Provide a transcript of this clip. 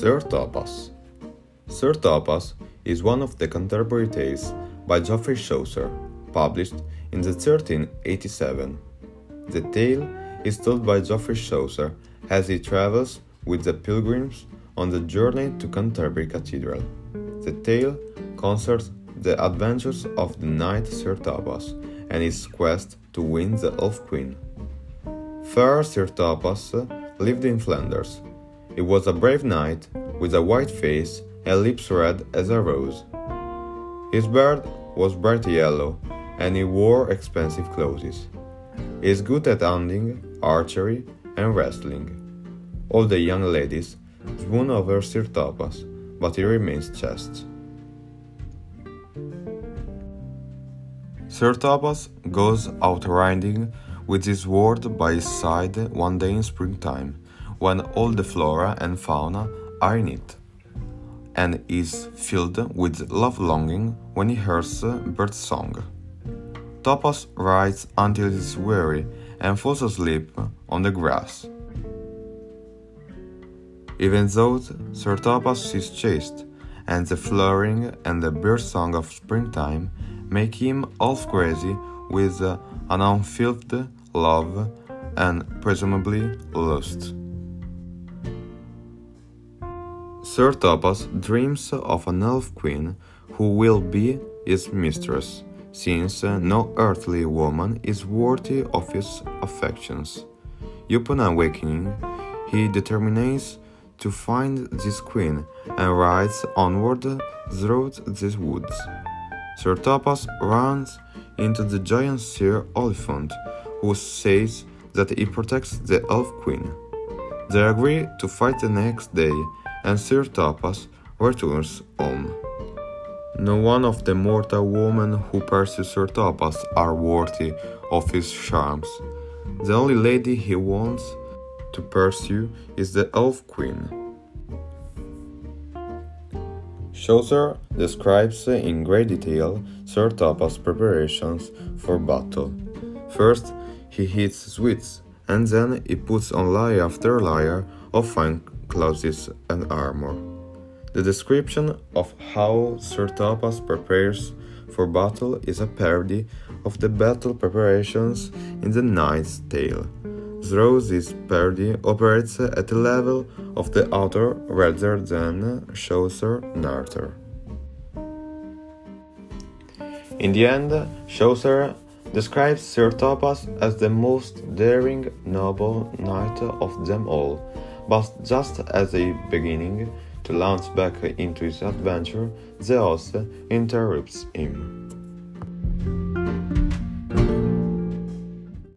Sir Thopas is one of the Canterbury Tales by Geoffrey Chaucer, published in the 1387. The tale is told by Geoffrey Chaucer as he travels with the pilgrims on the journey to Canterbury Cathedral. The tale concerns the adventures of the knight Sir Thopas and his quest to win the Elf Queen. Fair Sir Thopas lived in Flanders. He was a brave knight with a white face and lips red as a rose. His beard was bright yellow and he wore expensive clothes. He is good at hunting, archery, and wrestling. All the young ladies swoon over Sir Thopas, but he remains chaste. Sir Thopas goes out riding with his ward by his side one day in springtime, when all the flora and fauna are in it, and is filled with love longing when he hears bird song. Thopas rides until he is weary and falls asleep on the grass. Even though Sir Thopas is chaste, and the flowering and the bird song of springtime make him half crazy with an unfulfilled love and presumably lust. Sir Thopas dreams of an elf queen who will be his mistress, since no earthly woman is worthy of his affections. Upon awakening, he determines to find this queen and rides onward through the woods. Sir Thopas runs into the giant Sir Oliphant, who says that he protects the Elf Queen. They agree to fight the next day, and Sir Thopas returns home. No one of the mortal women who pursue Sir Thopas are worthy of his charms. The only lady he wants to pursue is the Elf Queen. Chaucer describes in great detail Sir Thopas' preparations for battle. First, he eats sweets, and then he puts on layer after layer of fine clothes and armor. The description of how Sir Thopas prepares for battle is a parody of the battle preparations in the Knight's Tale. This parody operates at the level of the author rather than Chaucer narrator. In the end, Chaucer describes Sir Thopas as the most daring noble knight of them all, but just as a beginning to launch back into his adventure, host interrupts him.